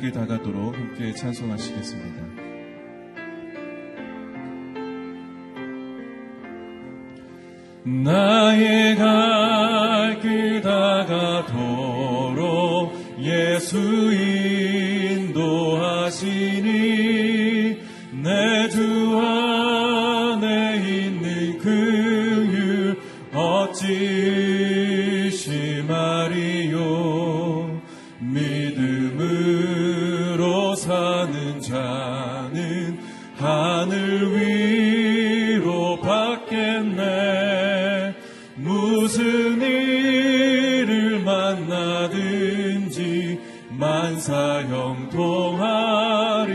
길 다가도록 함께 찬송하시겠습니다. 나의 갈 통하리라.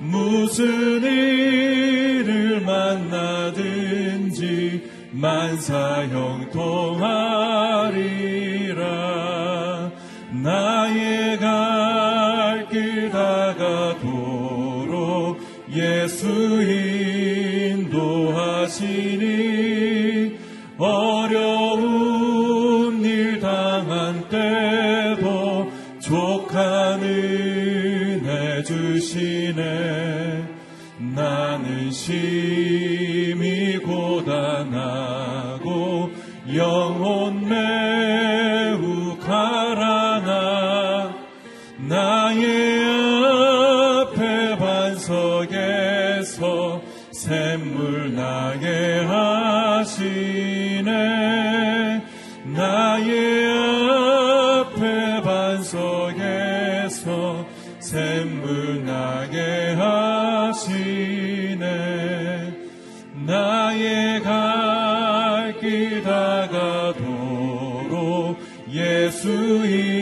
무슨 일을 만나든지 만사 형통하리 예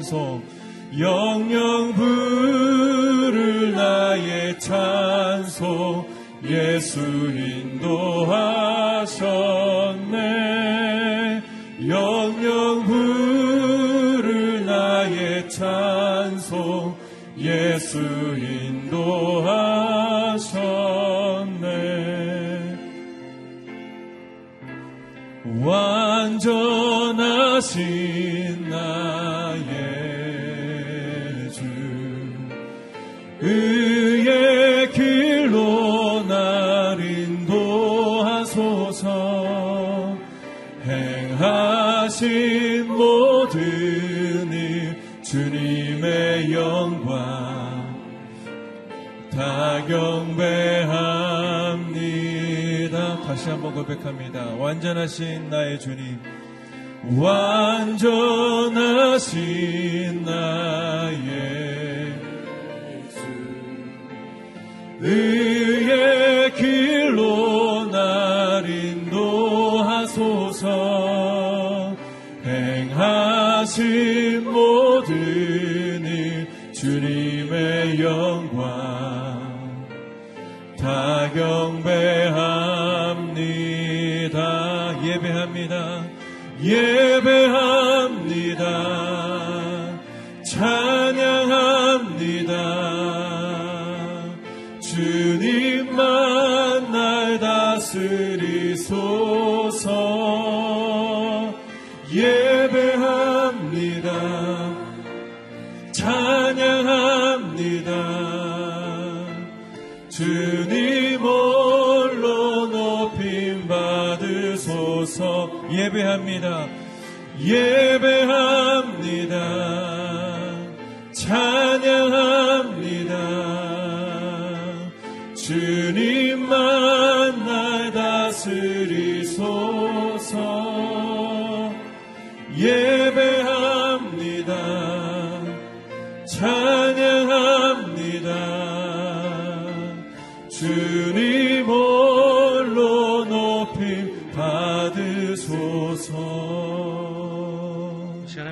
찬송 영영 부를 나의 찬송 예수 인도하셨네. 영영 부를 나의 찬송 예수 인도하셨네. 완전하신 다. 다시 한번 고백합니다. 완전하신 나의 주님, 완전하신 나의 주, 의의 길로 날 인도하소서, 행하신 모든 일 주님의 영광 다 경배합니다. 예배합니다. 예배합니다. 찬양합니다. 주님만 날 다스리소 예배합니다. 예배합니다. 찬양합니다. 주님만 날 다스리소서 예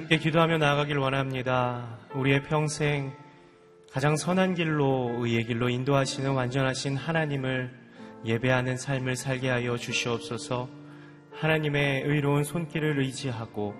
함께 기도하며 나아가길 원합니다. 우리의 평생 가장 선한 길로 의의 길로 인도하시는 완전하신 하나님을 예배하는 삶을 살게 하여 주시옵소서. 하나님의 의로운 손길을 의지하고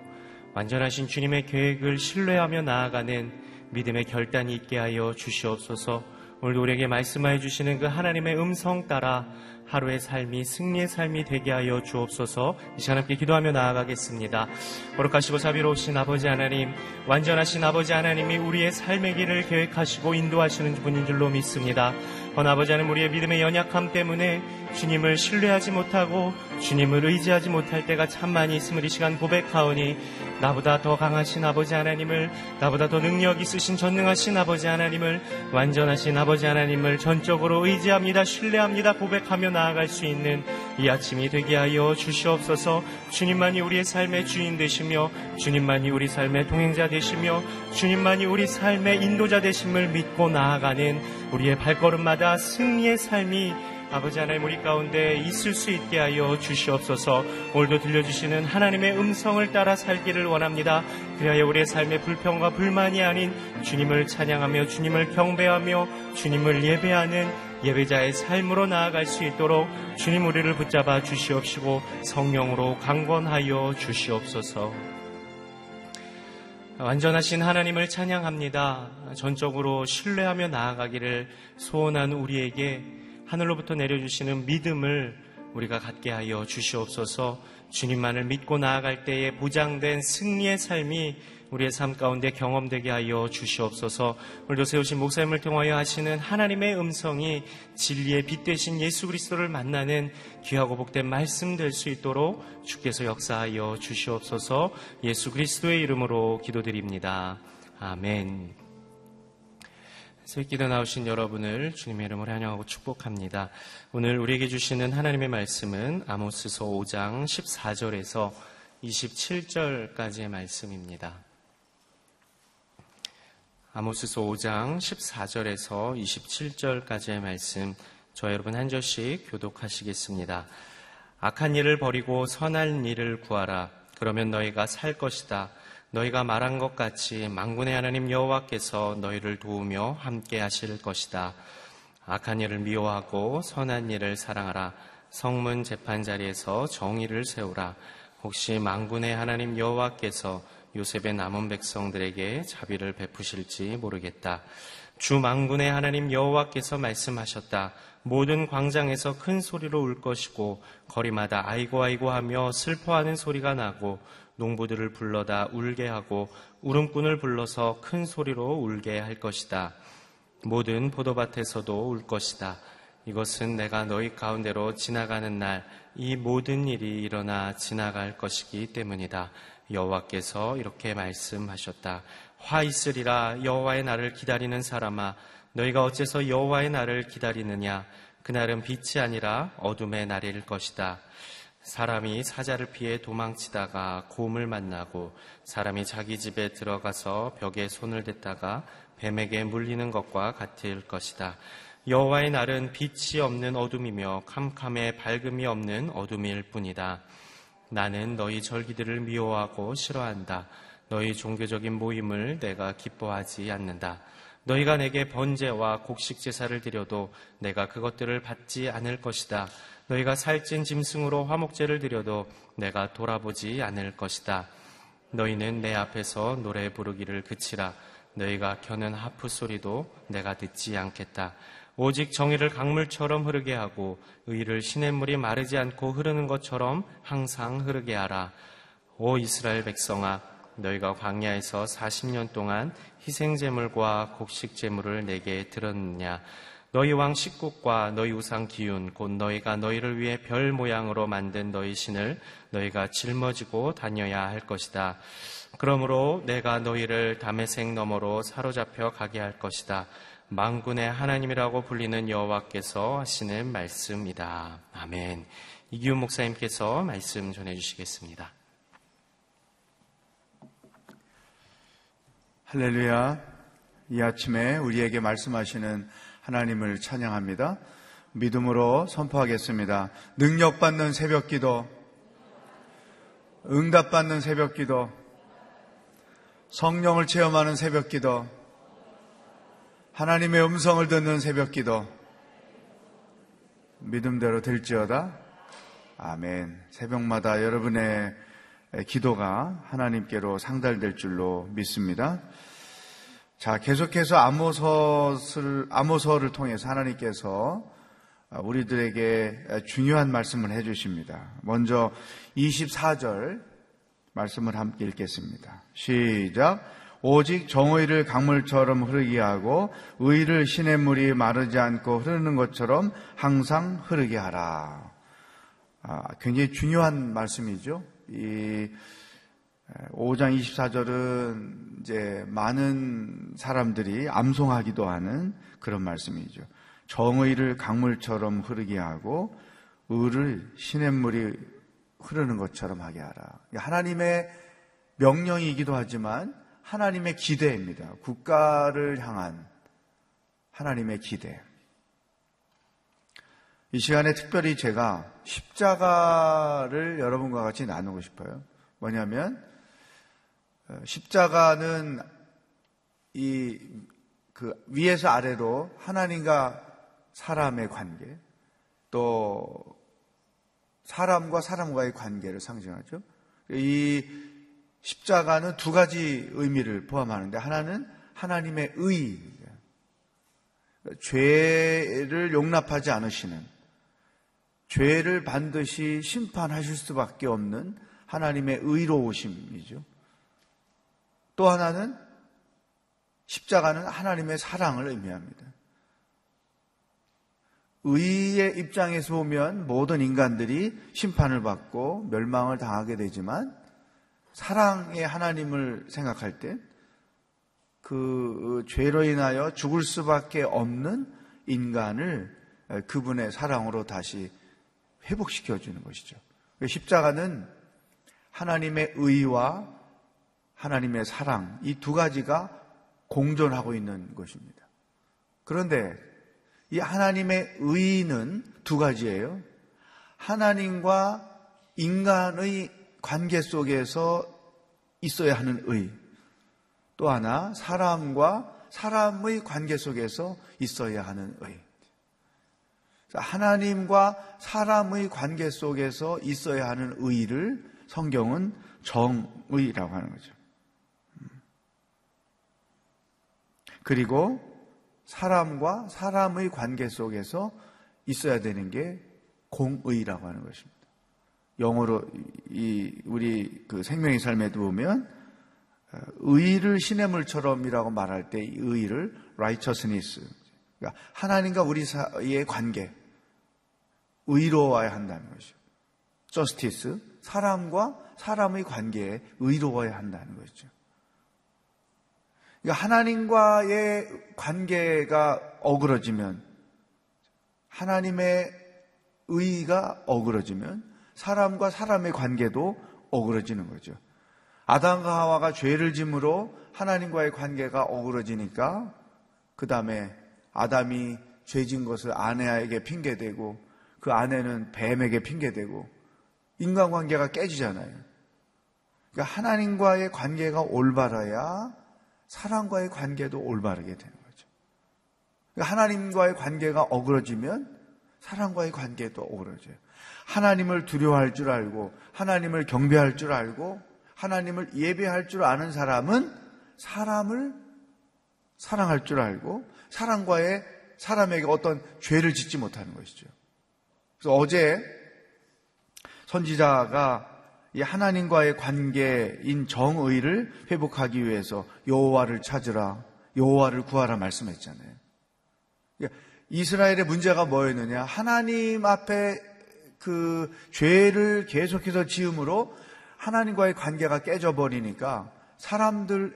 완전하신 주님의 계획을 신뢰하며 나아가는 믿음의 결단이 있게 하여 주시옵소서. 오늘도 우리에게 말씀하여 주시는 그 하나님의 음성 따라 하루의 삶이 승리의 삶이 되게 하여 주옵소서 이 시간 함께 기도하며 나아가겠습니다. 거룩하시고 자비로우신 아버지 하나님, 완전하신 아버지 하나님이 우리의 삶의 길을 계획하시고 인도하시는 분인 줄로 믿습니다. 허나 아버지 하나님 우리의 믿음의 연약함 때문에 주님을 신뢰하지 못하고 주님을 의지하지 못할 때가 참 많이 있음을 이 시간 고백하오니 나보다 더 강하신 아버지 하나님을 나보다 더 능력 있으신 전능하신 아버지 하나님을 완전하신 아버지 하나님을 전적으로 의지합니다 신뢰합니다 고백하며 나아갈 수 있는 이 아침이 되게 하여 주시옵소서. 주님만이 우리의 삶의 주인 되시며 주님만이 우리 삶의 동행자 되시며 주님만이 우리 삶의 인도자 되심을 믿고 나아가는 우리의 발걸음마다 승리의 삶이 아버지 하나님 우리 가운데 있을 수 있게 하여 주시옵소서 오늘도 들려주시는 하나님의 음성을 따라 살기를 원합니다. 그리하여 우리의 삶의 불평과 불만이 아닌 주님을 찬양하며 주님을 경배하며 주님을 예배하는 예배자의 삶으로 나아갈 수 있도록 주님 우리를 붙잡아 주시옵시고 성령으로 강권하여 주시옵소서. 완전하신 하나님을 찬양합니다. 전적으로 신뢰하며 나아가기를 소원한 우리에게 하늘로부터 내려주시는 믿음을 우리가 갖게 하여 주시옵소서 주님만을 믿고 나아갈 때에 보장된 승리의 삶이 우리의 삶 가운데 경험되게 하여 주시옵소서 오늘도 세우신 목사님을 통하여 하시는 하나님의 음성이 진리의 빛 되신 예수 그리스도를 만나는 귀하고 복된 말씀 될 수 있도록 주께서 역사하여 주시옵소서 예수 그리스도의 이름으로 기도드립니다. 아멘. 새끼도 나오신 여러분을 주님의 이름으로 환영하고 축복합니다. 오늘 우리에게 주시는 하나님의 말씀은 아모스서 5장 14절에서 27절까지의 말씀입니다. 아모스서 5장 14절에서 27절까지의 말씀 저 여러분 한 절씩 교독하시겠습니다. 악한 일을 버리고 선한 일을 구하라. 그러면 너희가 살 것이다. 너희가 말한 것 같이 망군의 하나님 여호와께서 너희를 도우며 함께 하실 것이다. 악한 일을 미워하고 선한 일을 사랑하라. 성문 재판 자리에서 정의를 세우라. 혹시 망군의 하나님 여호와께서 요셉의 남은 백성들에게 자비를 베푸실지 모르겠다. 주 망군의 하나님 여호와께서 말씀하셨다. 모든 광장에서 큰 소리로 울 것이고 거리마다 아이고 아이고 하며 슬퍼하는 소리가 나고 농부들을 불러다 울게 하고 울음꾼을 불러서 큰 소리로 울게 할 것이다. 모든 포도밭에서도 울 것이다. 이것은 내가 너희 가운데로 지나가는 날 이 모든 일이 일어나 지나갈 것이기 때문이다. 여호와께서 이렇게 말씀하셨다. 화 있으리라 여호와의 날을 기다리는 사람아 너희가 어째서 여호와의 날을 기다리느냐 그날은 빛이 아니라 어둠의 날일 것이다. 사람이 사자를 피해 도망치다가 곰을 만나고 사람이 자기 집에 들어가서 벽에 손을 댔다가 뱀에게 물리는 것과 같을 것이다. 여호와의 날은 빛이 없는 어둠이며 캄캄에 밝음이 없는 어둠일 뿐이다. 나는 너희 절기들을 미워하고 싫어한다. 너희 종교적인 모임을 내가 기뻐하지 않는다. 너희가 내게 번제와 곡식 제사를 드려도 내가 그것들을 받지 않을 것이다. 너희가 살찐 짐승으로 화목제를 드려도 내가 돌아보지 않을 것이다. 너희는 내 앞에서 노래 부르기를 그치라. 너희가 켜는 하프 소리도 내가 듣지 않겠다. 오직 정의를 강물처럼 흐르게 하고 의를 시냇물이 마르지 않고 흐르는 것처럼 항상 흐르게 하라. 오 이스라엘 백성아, 너희가 광야에서 40년 동안 희생 제물과 곡식 제물을 내게 들었느냐? 너희 왕 식국과 너희 우상 기운 곧 너희가 너희를 위해 별 모양으로 만든 너희 신을 너희가 짊어지고 다녀야 할 것이다. 그러므로 내가 너희를 담의색 너머로 사로잡혀 가게 할 것이다. 망군의 하나님이라고 불리는 여호와께서 하시는 말씀이다. 아멘. 이기훈 목사님께서 말씀 전해 주시겠습니다. 할렐루야. 이 아침에 우리에게 말씀하시는 하나님을 찬양합니다. 믿음으로 선포하겠습니다. 능력받는 새벽 기도, 응답받는 새벽 기도, 성령을 체험하는 새벽 기도, 하나님의 음성을 듣는 새벽 기도, 믿음대로 될지어다. 아멘. 새벽마다 여러분의 기도가 하나님께로 상달될 줄로 믿습니다. 자, 계속해서 아모서를, 아모서를 통해서 하나님께서 우리들에게 중요한 말씀을 해주십니다. 먼저 24절 말씀을 함께 읽겠습니다. 시작. 오직 정의를 강물처럼 흐르게 하고 의를 시냇물이 마르지 않고 흐르는 것처럼 항상 흐르게 하라. 아, 굉장히 중요한 말씀이죠. 이 5장 24절은 이제 많은 사람들이 암송하기도 하는 그런 말씀이죠. 정의를 강물처럼 흐르게 하고 의를 시냇물이 흐르는 것처럼 하게 하라. 하나님의 명령이기도 하지만 하나님의 기대입니다. 국가를 향한 하나님의 기대. 이 시간에 특별히 제가 십자가를 여러분과 같이 나누고 싶어요. 뭐냐면, 어, 십자가는 이, 그, 위에서 아래로 하나님과 사람의 관계, 또, 사람과 사람과의 관계를 상징하죠. 이 십자가는 두 가지 의미를 포함하는데, 하나는 하나님의 의, 죄를 용납하지 않으시는 죄를 반드시 심판하실 수밖에 없는 하나님의 의로우심이죠. 또 하나는 십자가는 하나님의 사랑을 의미합니다. 의의 입장에서 보면 모든 인간들이 심판을 받고 멸망을 당하게 되지만 사랑의 하나님을 생각할 때 그 죄로 인하여 죽을 수밖에 없는 인간을 그분의 사랑으로 다시 회복시켜 주는 것이죠. 십자가는 하나님의 의와 하나님의 사랑 이 두 가지가 공존하고 있는 것입니다. 그런데 이 하나님의 의는 두 가지예요. 하나님과 인간의 관계 속에서 있어야 하는 의. 또 하나 사람과 사람의 관계 속에서 있어야 하는 의. 하나님과 사람의 관계 속에서 있어야 하는 의를 성경은 정의라고 하는 거죠. 그리고 사람과 사람의 관계 속에서 있어야 되는 게 공의라고 하는 것입니다. 영어로 이 우리 그 생명의 삶에도 보면 의를 신의 물처럼이라고 말할 때 의를 righteousness 그러니까 하나님과 우리 사이의 관계 의로워야 한다는 것이죠. justice, 사람과 사람의 관계에 의로워야 한다는 것이죠. 그러니까 하나님과의 관계가 어그러지면 하나님의 의가 어그러지면 사람과 사람의 관계도 어그러지는 거죠. 아담과 하와가 죄를 짐으로 하나님과의 관계가 어그러지니까 그 다음에 아담이 죄진 것을 아내에게 핑계대고 그 아내는 뱀에게 핑계대고 인간관계가 깨지잖아요. 그러니까 하나님과의 관계가 올바라야 사람과의 관계도 올바르게 되는 거죠. 그러니까 하나님과의 관계가 어그러지면 사람과의 관계도 어그러져요. 하나님을 두려워할 줄 알고 하나님을 경배할 줄 알고 하나님을 예배할 줄 아는 사람은 사람을 사랑할 줄 알고 사람과의 사람에게 어떤 죄를 짓지 못하는 것이죠. 그래서 어제 선지자가 이 하나님과의 관계인 정의를 회복하기 위해서 여호와를 찾으라, 여호와를 구하라 말씀했잖아요. 그러니까 이스라엘의 문제가 뭐였느냐? 하나님 앞에 그 죄를 계속해서 지음으로 하나님과의 관계가 깨져버리니까 사람들의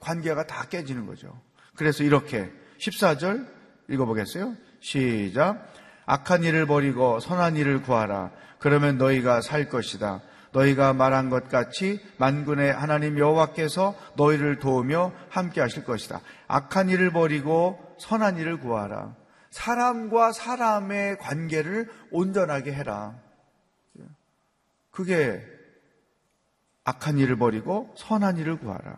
관계가 다 깨지는 거죠. 그래서 이렇게 14절 읽어보겠어요? 시작. 악한 일을 버리고 선한 일을 구하라. 그러면 너희가 살 것이다. 너희가 말한 것 같이 만군의 하나님 여호와께서 너희를 도우며 함께 하실 것이다. 악한 일을 버리고 선한 일을 구하라. 사람과 사람의 관계를 온전하게 해라. 그게 악한 일을 버리고 선한 일을 구하라.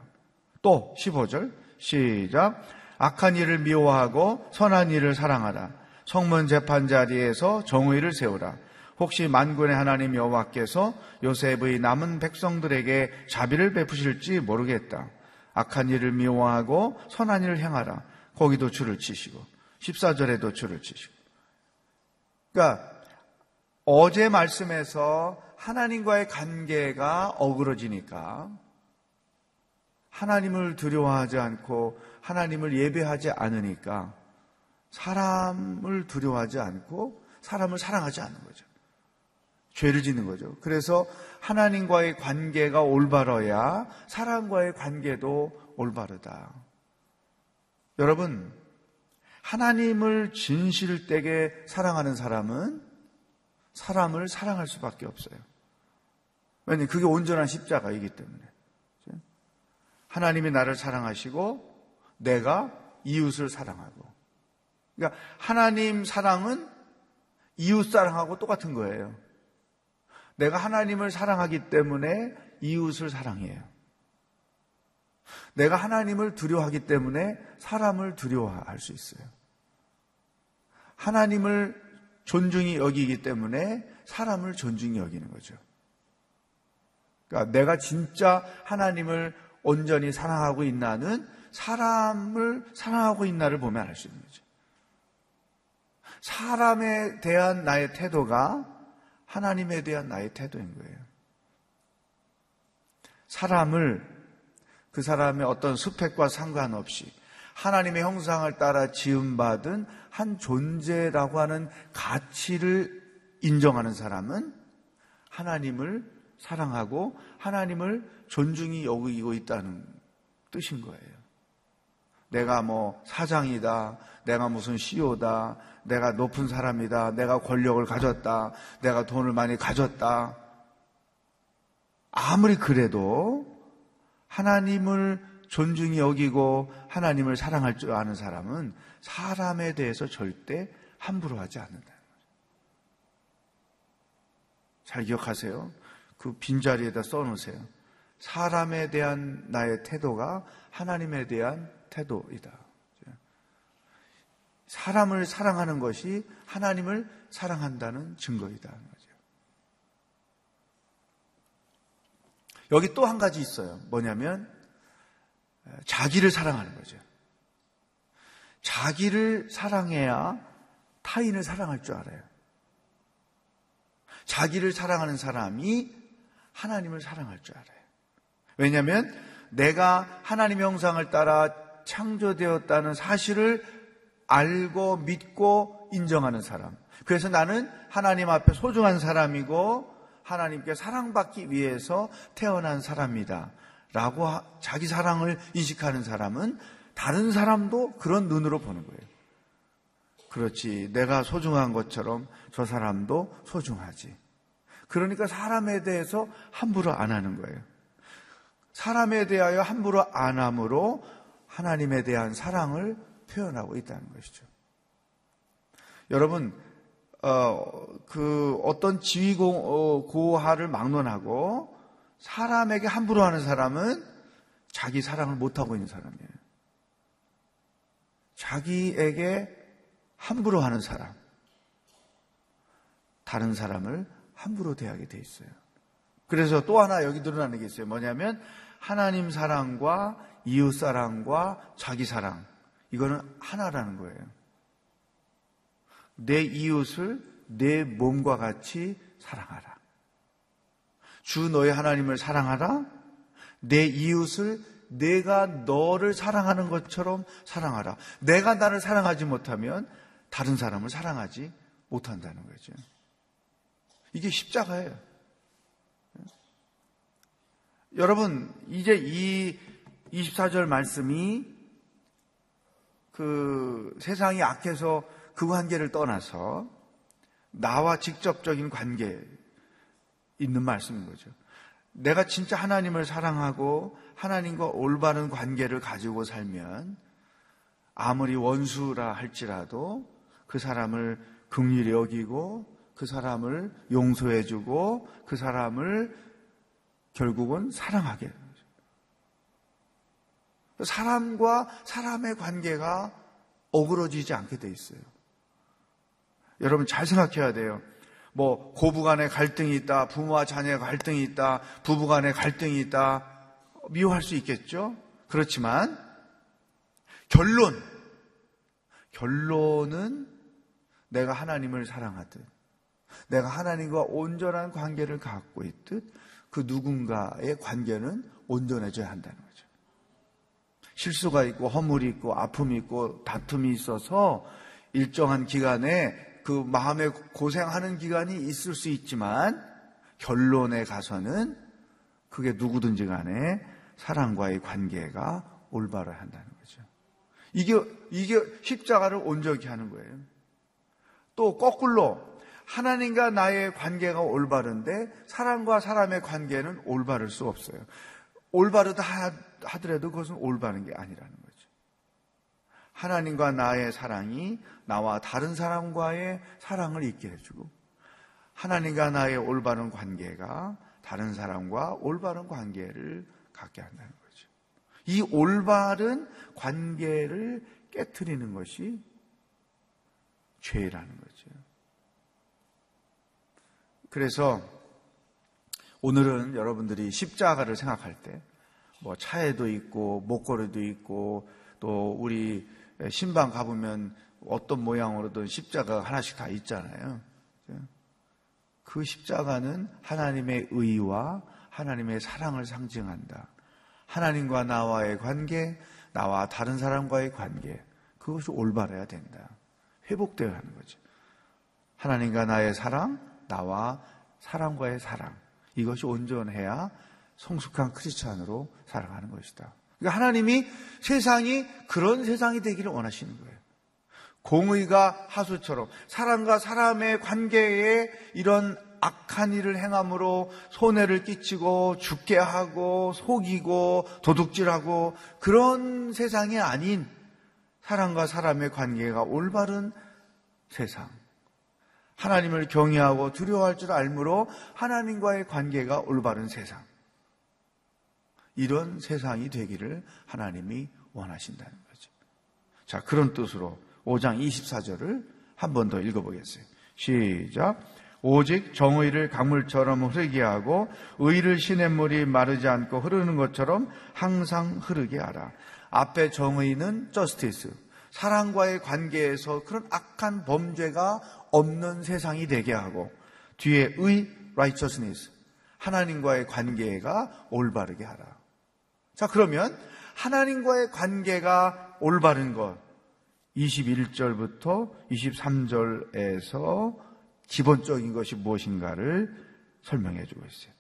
또 15절 시작. 악한 일을 미워하고 선한 일을 사랑하라. 성문 재판 자리에서 정의를 세우라. 혹시 만군의 하나님 여호와께서 요셉의 남은 백성들에게 자비를 베푸실지 모르겠다. 악한 일을 미워하고 선한 일을 행하라. 거기도 줄을 치시고 14절에도 줄을 치시고. 그러니까 어제 말씀에서 하나님과의 관계가 어그러지니까 하나님을 두려워하지 않고 하나님을 예배하지 않으니까 사람을 두려워하지 않고 사람을 사랑하지 않는 거죠. 죄를 짓는 거죠. 그래서 하나님과의 관계가 올바러야 사람과의 관계도 올바르다. 여러분, 하나님을 진실되게 사랑하는 사람은 사람을 사랑할 수밖에 없어요. 왜냐하면 그게 온전한 십자가이기 때문에. 하나님이 나를 사랑하시고 내가 이웃을 사랑하고. 그러니까 하나님 사랑은 이웃 사랑하고 똑같은 거예요. 내가 하나님을 사랑하기 때문에 이웃을 사랑해요. 내가 하나님을 두려워하기 때문에 사람을 두려워할 수 있어요. 하나님을 존중히 여기기 때문에 사람을 존중히 여기는 거죠. 그러니까 내가 진짜 하나님을 온전히 사랑하고 있나는 사람을 사랑하고 있나를 보면 알 수 있는 거죠. 사람에 대한 나의 태도가 하나님에 대한 나의 태도인 거예요. 사람을 그 사람의 어떤 스펙과 상관없이 하나님의 형상을 따라 지음받은 한 존재라고 하는 가치를 인정하는 사람은 하나님을 사랑하고 하나님을 존중히 여기고 있다는 뜻인 거예요. 내가 뭐 사장이다, 내가 무슨 CEO다, 내가 높은 사람이다, 내가 권력을 가졌다, 내가 돈을 많이 가졌다. 아무리 그래도 하나님을 존중히 여기고 하나님을 사랑할 줄 아는 사람은 사람에 대해서 절대 함부로 하지 않는다. 잘 기억하세요. 그 빈자리에다 써놓으세요. 사람에 대한 나의 태도가 하나님에 대한 태도이다. 사람을 사랑하는 것이 하나님을 사랑한다는 증거이다. 여기 또 한 가지 있어요. 뭐냐면 자기를 사랑하는 거죠. 자기를 사랑해야 타인을 사랑할 줄 알아요. 자기를 사랑하는 사람이 하나님을 사랑할 줄 알아요. 왜냐하면 내가 하나님의 형상을 따라 창조되었다는 사실을 알고 믿고 인정하는 사람. 그래서 나는 하나님 앞에 소중한 사람이고 하나님께 사랑받기 위해서 태어난 사람이다. 라고 자기 사랑을 인식하는 사람은 다른 사람도 그런 눈으로 보는 거예요. 그렇지. 내가 소중한 것처럼 저 사람도 소중하지. 그러니까 사람에 대해서 함부로 안 하는 거예요. 사람에 대하여 함부로 안 함으로 하나님에 대한 사랑을 표현하고 있다는 것이죠. 여러분, 어, 그 어떤 지위 어, 막론하고 사람에게 함부로 하는 사람은 자기 사랑을 못하고 있는 사람이에요. 자기에게 함부로 하는 사람, 다른 사람을 함부로 대하게 돼 있어요. 그래서 또 하나 여기 드러나는 게 있어요. 뭐냐면 하나님 사랑과 이웃 사랑과 자기 사랑 이거는 하나라는 거예요. 내 이웃을 내 몸과 같이 사랑하라. 주 너의 하나님을 사랑하라. 내 이웃을 내가 너를 사랑하는 것처럼 사랑하라. 내가 나를 사랑하지 못하면 다른 사람을 사랑하지 못한다는 거죠. 이게 십자가예요. 여러분, 이제 이 24절 말씀이 그 세상이 악해서 그 관계를 떠나서 나와 직접적인 관계 있는 말씀인 거죠. 내가 진짜 하나님을 사랑하고 하나님과 올바른 관계를 가지고 살면 아무리 원수라 할지라도 그 사람을 긍휼히 여기고 그 사람을 용서해주고 그 사람을 결국은 사랑하게. 사람과 사람의 관계가 어그러지지 않게 돼 있어요. 여러분 잘 생각해야 돼요. 뭐 고부 간에 갈등이 있다, 부모와 자녀의 갈등이 있다, 부부 간에 갈등이 있다, 미워할 수 있겠죠? 그렇지만 결론, 결론은 내가 하나님을 사랑하듯, 내가 하나님과 온전한 관계를 갖고 있듯 그 누군가의 관계는 온전해져야 한다는 거죠. 실수가 있고 허물이 있고 아픔이 있고 다툼이 있어서 일정한 기간에 그 마음에 고생하는 기간이 있을 수 있지만 결론에 가서는 그게 누구든지 간에 사랑과의 관계가 올바라야 한다는 거죠. 이게, 이게 십자가를 온전히 하는 거예요. 또 거꾸로 하나님과 나의 관계가 올바른데 사람과 사람의 관계는 올바를 수 없어요. 올바르다 하더라도 그것은 올바른 게 아니라는 거죠. 하나님과 나의 사랑이 나와 다른 사람과의 사랑을 있게 해주고 하나님과 나의 올바른 관계가 다른 사람과 올바른 관계를 갖게 한다는 거죠. 이 올바른 관계를 깨뜨리는 것이 죄라는 거죠. 그래서 오늘은 여러분들이 십자가를 생각할 때, 뭐 차에도 있고, 목걸이도 있고, 또 우리 신방 가보면 어떤 모양으로든 십자가 하나씩 다 있잖아요. 그 십자가는 하나님의 의와 하나님의 사랑을 상징한다. 하나님과 나와의 관계, 나와 다른 사람과의 관계, 그것이 올바라야 된다. 회복되어야 하는 거죠. 하나님과 나의 사랑, 나와 사람과의 사랑. 이것이 온전해야 성숙한 크리스찬으로 살아가는 것이다. 그러니까 하나님이 세상이 그런 세상이 되기를 원하시는 거예요. 공의가 하수처럼 사람과 사람의 관계에 이런 악한 일을 행함으로 손해를 끼치고 죽게 하고 속이고 도둑질하고 그런 세상이 아닌 사람과 사람의 관계가 올바른 세상. 하나님을 경외하고 두려워할 줄 알므로 하나님과의 관계가 올바른 세상. 이런 세상이 되기를 하나님이 원하신다는 거죠. 자, 그런 뜻으로 5장 24절을 한 번 더 읽어보겠어요. 시작. 오직 정의를 강물처럼 흐르게 하고 의를 시냇물이 마르지 않고 흐르는 것처럼 항상 흐르게 하라. 앞에 정의는 저스티스, 사랑과의 관계에서 그런 악한 범죄가 없는 세상이 되게 하고 뒤에 의, righteousness, 하나님과의 관계가 올바르게 하라. 자, 그러면 하나님과의 관계가 올바른 것 21절부터 23절에서 기본적인 것이 무엇인가를 설명해 주고 있어요.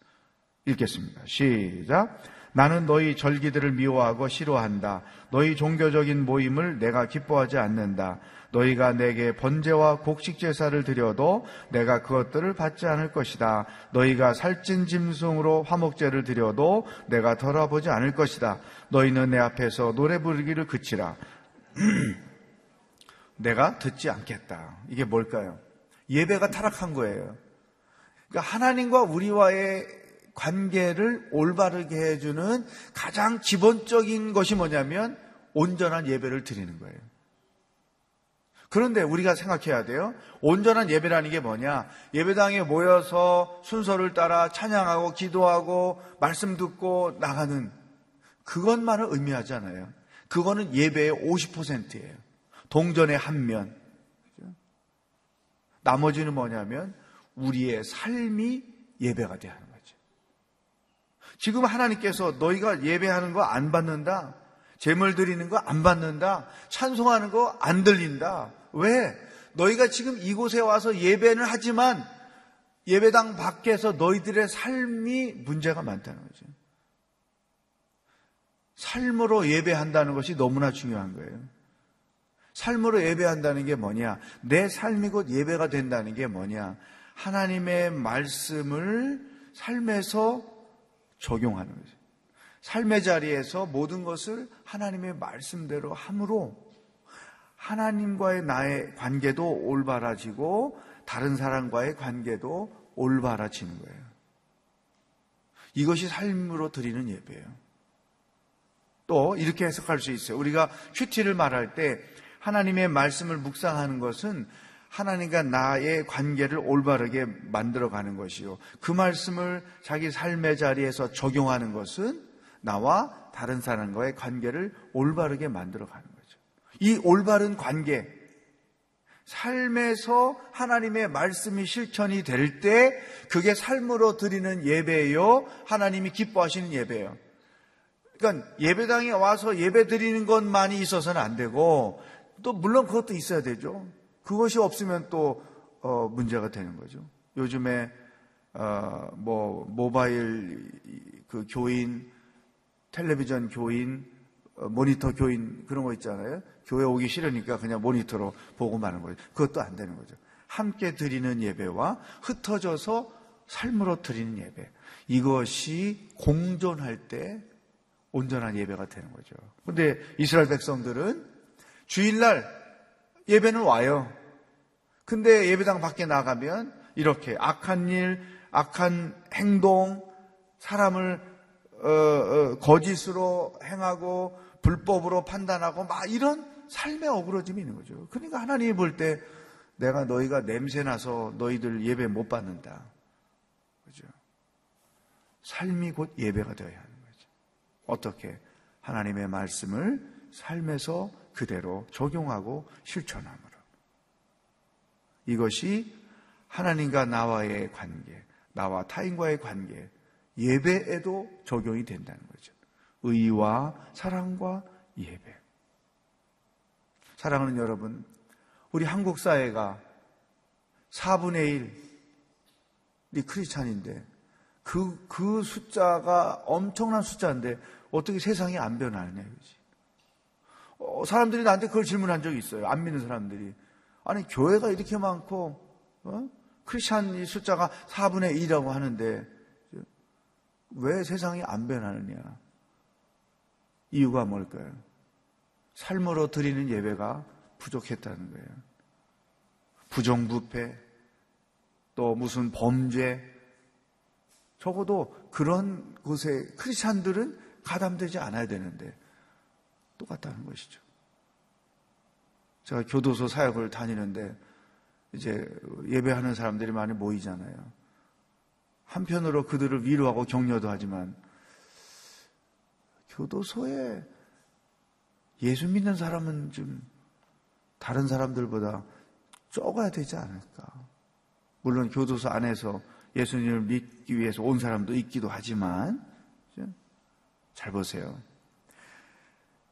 읽겠습니다. 시작. 나는 너희 절기들을 미워하고 싫어한다. 너희 종교적인 모임을 내가 기뻐하지 않는다. 너희가 내게 번제와 곡식 제사를 드려도 내가 그것들을 받지 않을 것이다. 너희가 살찐 짐승으로 화목제를 드려도 내가 돌아보지 않을 것이다. 너희는 내 앞에서 노래 부르기를 그치라. 내가 듣지 않겠다. 이게 뭘까요? 예배가 타락한 거예요. 그러니까 하나님과 우리와의 관계를 올바르게 해주는 가장 기본적인 것이 뭐냐면 온전한 예배를 드리는 거예요. 그런데 우리가 생각해야 돼요. 온전한 예배라는 게 뭐냐? 예배당에 모여서 순서를 따라 찬양하고 기도하고 말씀 듣고 나가는 그것만을 의미하지 않아요. 그거는 예배의 50%예요. 동전의 한 면. 나머지는 뭐냐면 우리의 삶이 예배가 돼야 하는. 지금 하나님께서 너희가 예배하는 거 안 받는다. 재물 드리는 거 안 받는다. 찬송하는 거 안 들린다. 왜? 너희가 지금 이곳에 와서 예배는 하지만 예배당 밖에서 너희들의 삶이 문제가 많다는 거죠. 삶으로 예배한다는 것이 너무나 중요한 거예요. 삶으로 예배한다는 게 뭐냐? 내 삶이 곧 예배가 된다는 게 뭐냐? 하나님의 말씀을 삶에서 적용하는 거죠. 삶의 자리에서 모든 것을 하나님의 말씀대로 함으로 하나님과의 나의 관계도 올바라지고 다른 사람과의 관계도 올바라지는 거예요. 이것이 삶으로 드리는 예배예요. 또 이렇게 해석할 수 있어요. 우리가 큐티를 말할 때 하나님의 말씀을 묵상하는 것은 하나님과 나의 관계를 올바르게 만들어가는 것이요. 그 말씀을 자기 삶의 자리에서 적용하는 것은 나와 다른 사람과의 관계를 올바르게 만들어가는 거죠. 이 올바른 관계, 삶에서 하나님의 말씀이 실천이 될 때 그게 삶으로 드리는 예배예요. 하나님이 기뻐하시는 예배예요. 그러니까 예배당에 와서 예배 드리는 것만이 있어서는 안 되고 또 물론 그것도 있어야 되죠. 그것이 없으면 또 어, 문제가 되는 거죠. 요즘에 어, 뭐 모바일 그 교인, 텔레비전 교인, 어, 모니터 교인 그런 거 있잖아요. 교회 오기 싫으니까 그냥 모니터로 보고 마는 거죠. 그것도 안 되는 거죠. 함께 드리는 예배와 흩어져서 삶으로 드리는 예배. 이것이 공존할 때 온전한 예배가 되는 거죠. 근데 이스라엘 백성들은 주일날 예배는 와요. 근데 예배당 밖에 나가면 이렇게 악한 일, 악한 행동, 사람을 어, 어, 거짓으로 행하고 불법으로 판단하고 막 이런 삶의 어그러짐이 있는 거죠. 그러니까 하나님이 볼 때 내가 너희가 냄새 나서 너희들 예배 못 받는다. 그죠? 삶이 곧 예배가 되어야 하는 거죠. 어떻게 하나님의 말씀을 삶에서 그대로 적용하고 실천함으로. 이것이 하나님과 나와의 관계, 나와 타인과의 관계, 예배에도 적용이 된다는 거죠. 의와 사랑과 예배. 사랑하는 여러분, 우리 한국 사회가 4분의 1이 크리스찬인데 그, 그 숫자가 엄청난 숫자인데 어떻게 세상이 안 변하느냐 이거지. 어, 사람들이 나한테 그걸 질문한 적이 있어요. 안 믿는 사람들이. 아니, 교회가 이렇게 많고, 어? 크리스찬 숫자가 4분의 1이라고 하는데 왜 세상이 안 변하느냐? 이유가 뭘까요? 삶으로 드리는 예배가 부족했다는 거예요. 부정부패, 또 무슨 범죄, 적어도 그런 곳에 크리스찬들은 가담되지 않아야 되는데 똑같다는 것이죠. 제가 교도소 사역을 다니는데 이제 예배하는 사람들이 많이 모이잖아요. 한편으로 그들을 위로하고 격려도 하지만 교도소에 예수 믿는 사람은 좀 다른 사람들보다 적어야 되지 않을까. 물론 교도소 안에서 예수님을 믿기 위해서 온 사람도 있기도 하지만, 잘 보세요.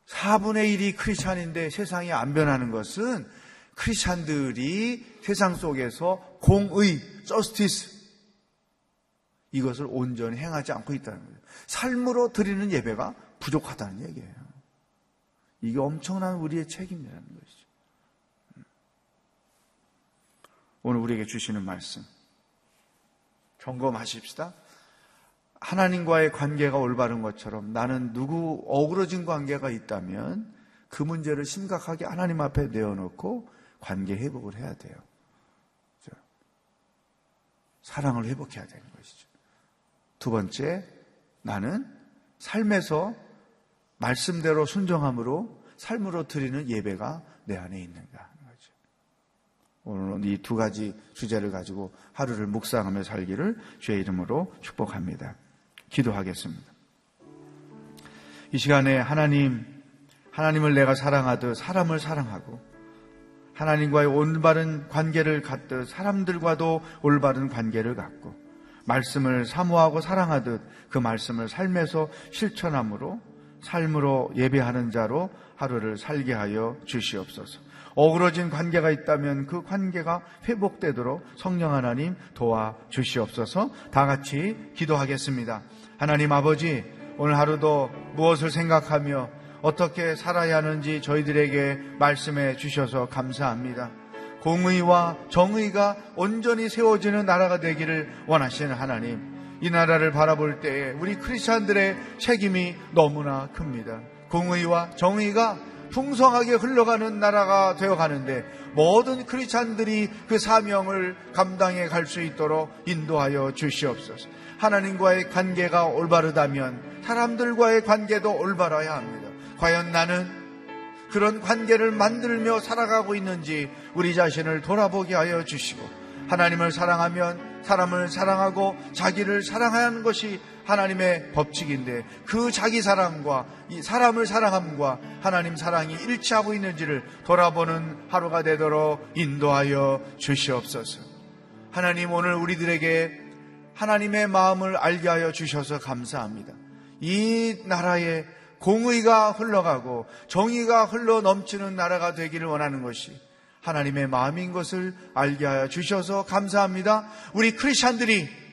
4분의 1이 크리스찬인데 세상이 안 변하는 것은 크리스찬들이 세상 속에서 공의, 저스티스, 이것을 온전히 행하지 않고 있다는 거예요. 삶으로 드리는 예배가 부족하다는 얘기예요. 이게 엄청난 우리의 책임이라는 것이죠. 오늘 우리에게 주시는 말씀. 점검하십시다. 하나님과의 관계가 올바른 것처럼 나는 누구 어그러진 관계가 있다면 그 문제를 심각하게 하나님 앞에 내어놓고 관계 회복을 해야 돼요. 사랑을 회복해야 되는 것이죠. 두 번째, 나는 삶에서 말씀대로 순종함으로 삶으로 드리는 예배가 내 안에 있는가 하는 거죠. 오늘은 이 두 가지 주제를 가지고 하루를 묵상하며 살기를 주의 이름으로 축복합니다. 기도하겠습니다. 이 시간에 하나님, 하나님을 내가 사랑하듯 사람을 사랑하고 하나님과의 올바른 관계를 갖듯 사람들과도 올바른 관계를 갖고 말씀을 사모하고 사랑하듯 그 말씀을 삶에서 실천함으로 삶으로 예배하는 자로 하루를 살게 하여 주시옵소서. 어그러진 관계가 있다면 그 관계가 회복되도록 성령 하나님 도와 주시옵소서. 다 같이 기도하겠습니다. 하나님 아버지, 오늘 하루도 무엇을 생각하며 어떻게 살아야 하는지 저희들에게 말씀해 주셔서 감사합니다. 공의와 정의가 온전히 세워지는 나라가 되기를 원하시는 하나님. 이 나라를 바라볼 때에 우리 크리스천들의 책임이 너무나 큽니다. 공의와 정의가 풍성하게 흘러가는 나라가 되어 가는데 모든 크리스찬들이 그 사명을 감당해 갈 수 있도록 인도하여 주시옵소서. 하나님과의 관계가 올바르다면 사람들과의 관계도 올바라야 합니다. 과연 나는 그런 관계를 만들며 살아가고 있는지 우리 자신을 돌아보게 하여 주시고 하나님을 사랑하면 사람을 사랑하고 자기를 사랑하는 것이 하나님의 법칙인데 그 자기 사랑과 이 사람을 사랑함과 하나님 사랑이 일치하고 있는지를 돌아보는 하루가 되도록 인도하여 주시옵소서. 하나님 오늘 우리들에게 하나님의 마음을 알게 하여 주셔서 감사합니다. 이 나라에 공의가 흘러가고 정의가 흘러 넘치는 나라가 되기를 원하는 것이 하나님의 마음인 것을 알게 하여 주셔서 감사합니다. 우리 크리스천들이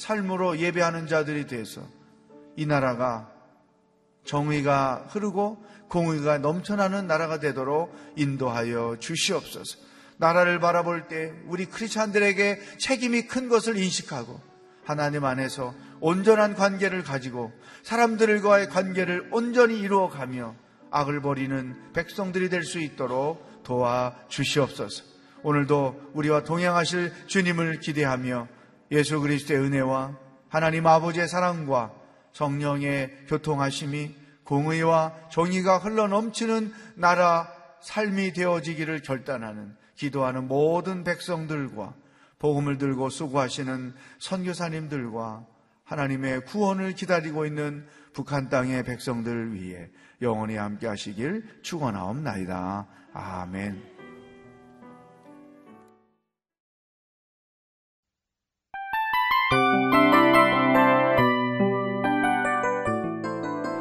삶으로 예배하는 자들이 돼서 이 나라가 정의가 흐르고 공의가 넘쳐나는 나라가 되도록 인도하여 주시옵소서. 나라를 바라볼 때 우리 크리스찬들에게 책임이 큰 것을 인식하고 하나님 안에서 온전한 관계를 가지고 사람들과의 관계를 온전히 이루어가며 악을 버리는 백성들이 될 수 있도록 도와 주시옵소서. 오늘도 우리와 동행하실 주님을 기대하며 예수 그리스도의 은혜와 하나님 아버지의 사랑과 성령의 교통하심이 공의와 정의가 흘러 넘치는 나라 삶이 되어지기를 결단하는 기도하는 모든 백성들과 복음을 들고 수고하시는 선교사님들과 하나님의 구원을 기다리고 있는 북한 땅의 백성들을 위해 영원히 함께 하시길 축원하옵나이다. 아멘.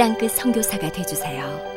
땅끝 성교사가 되주세요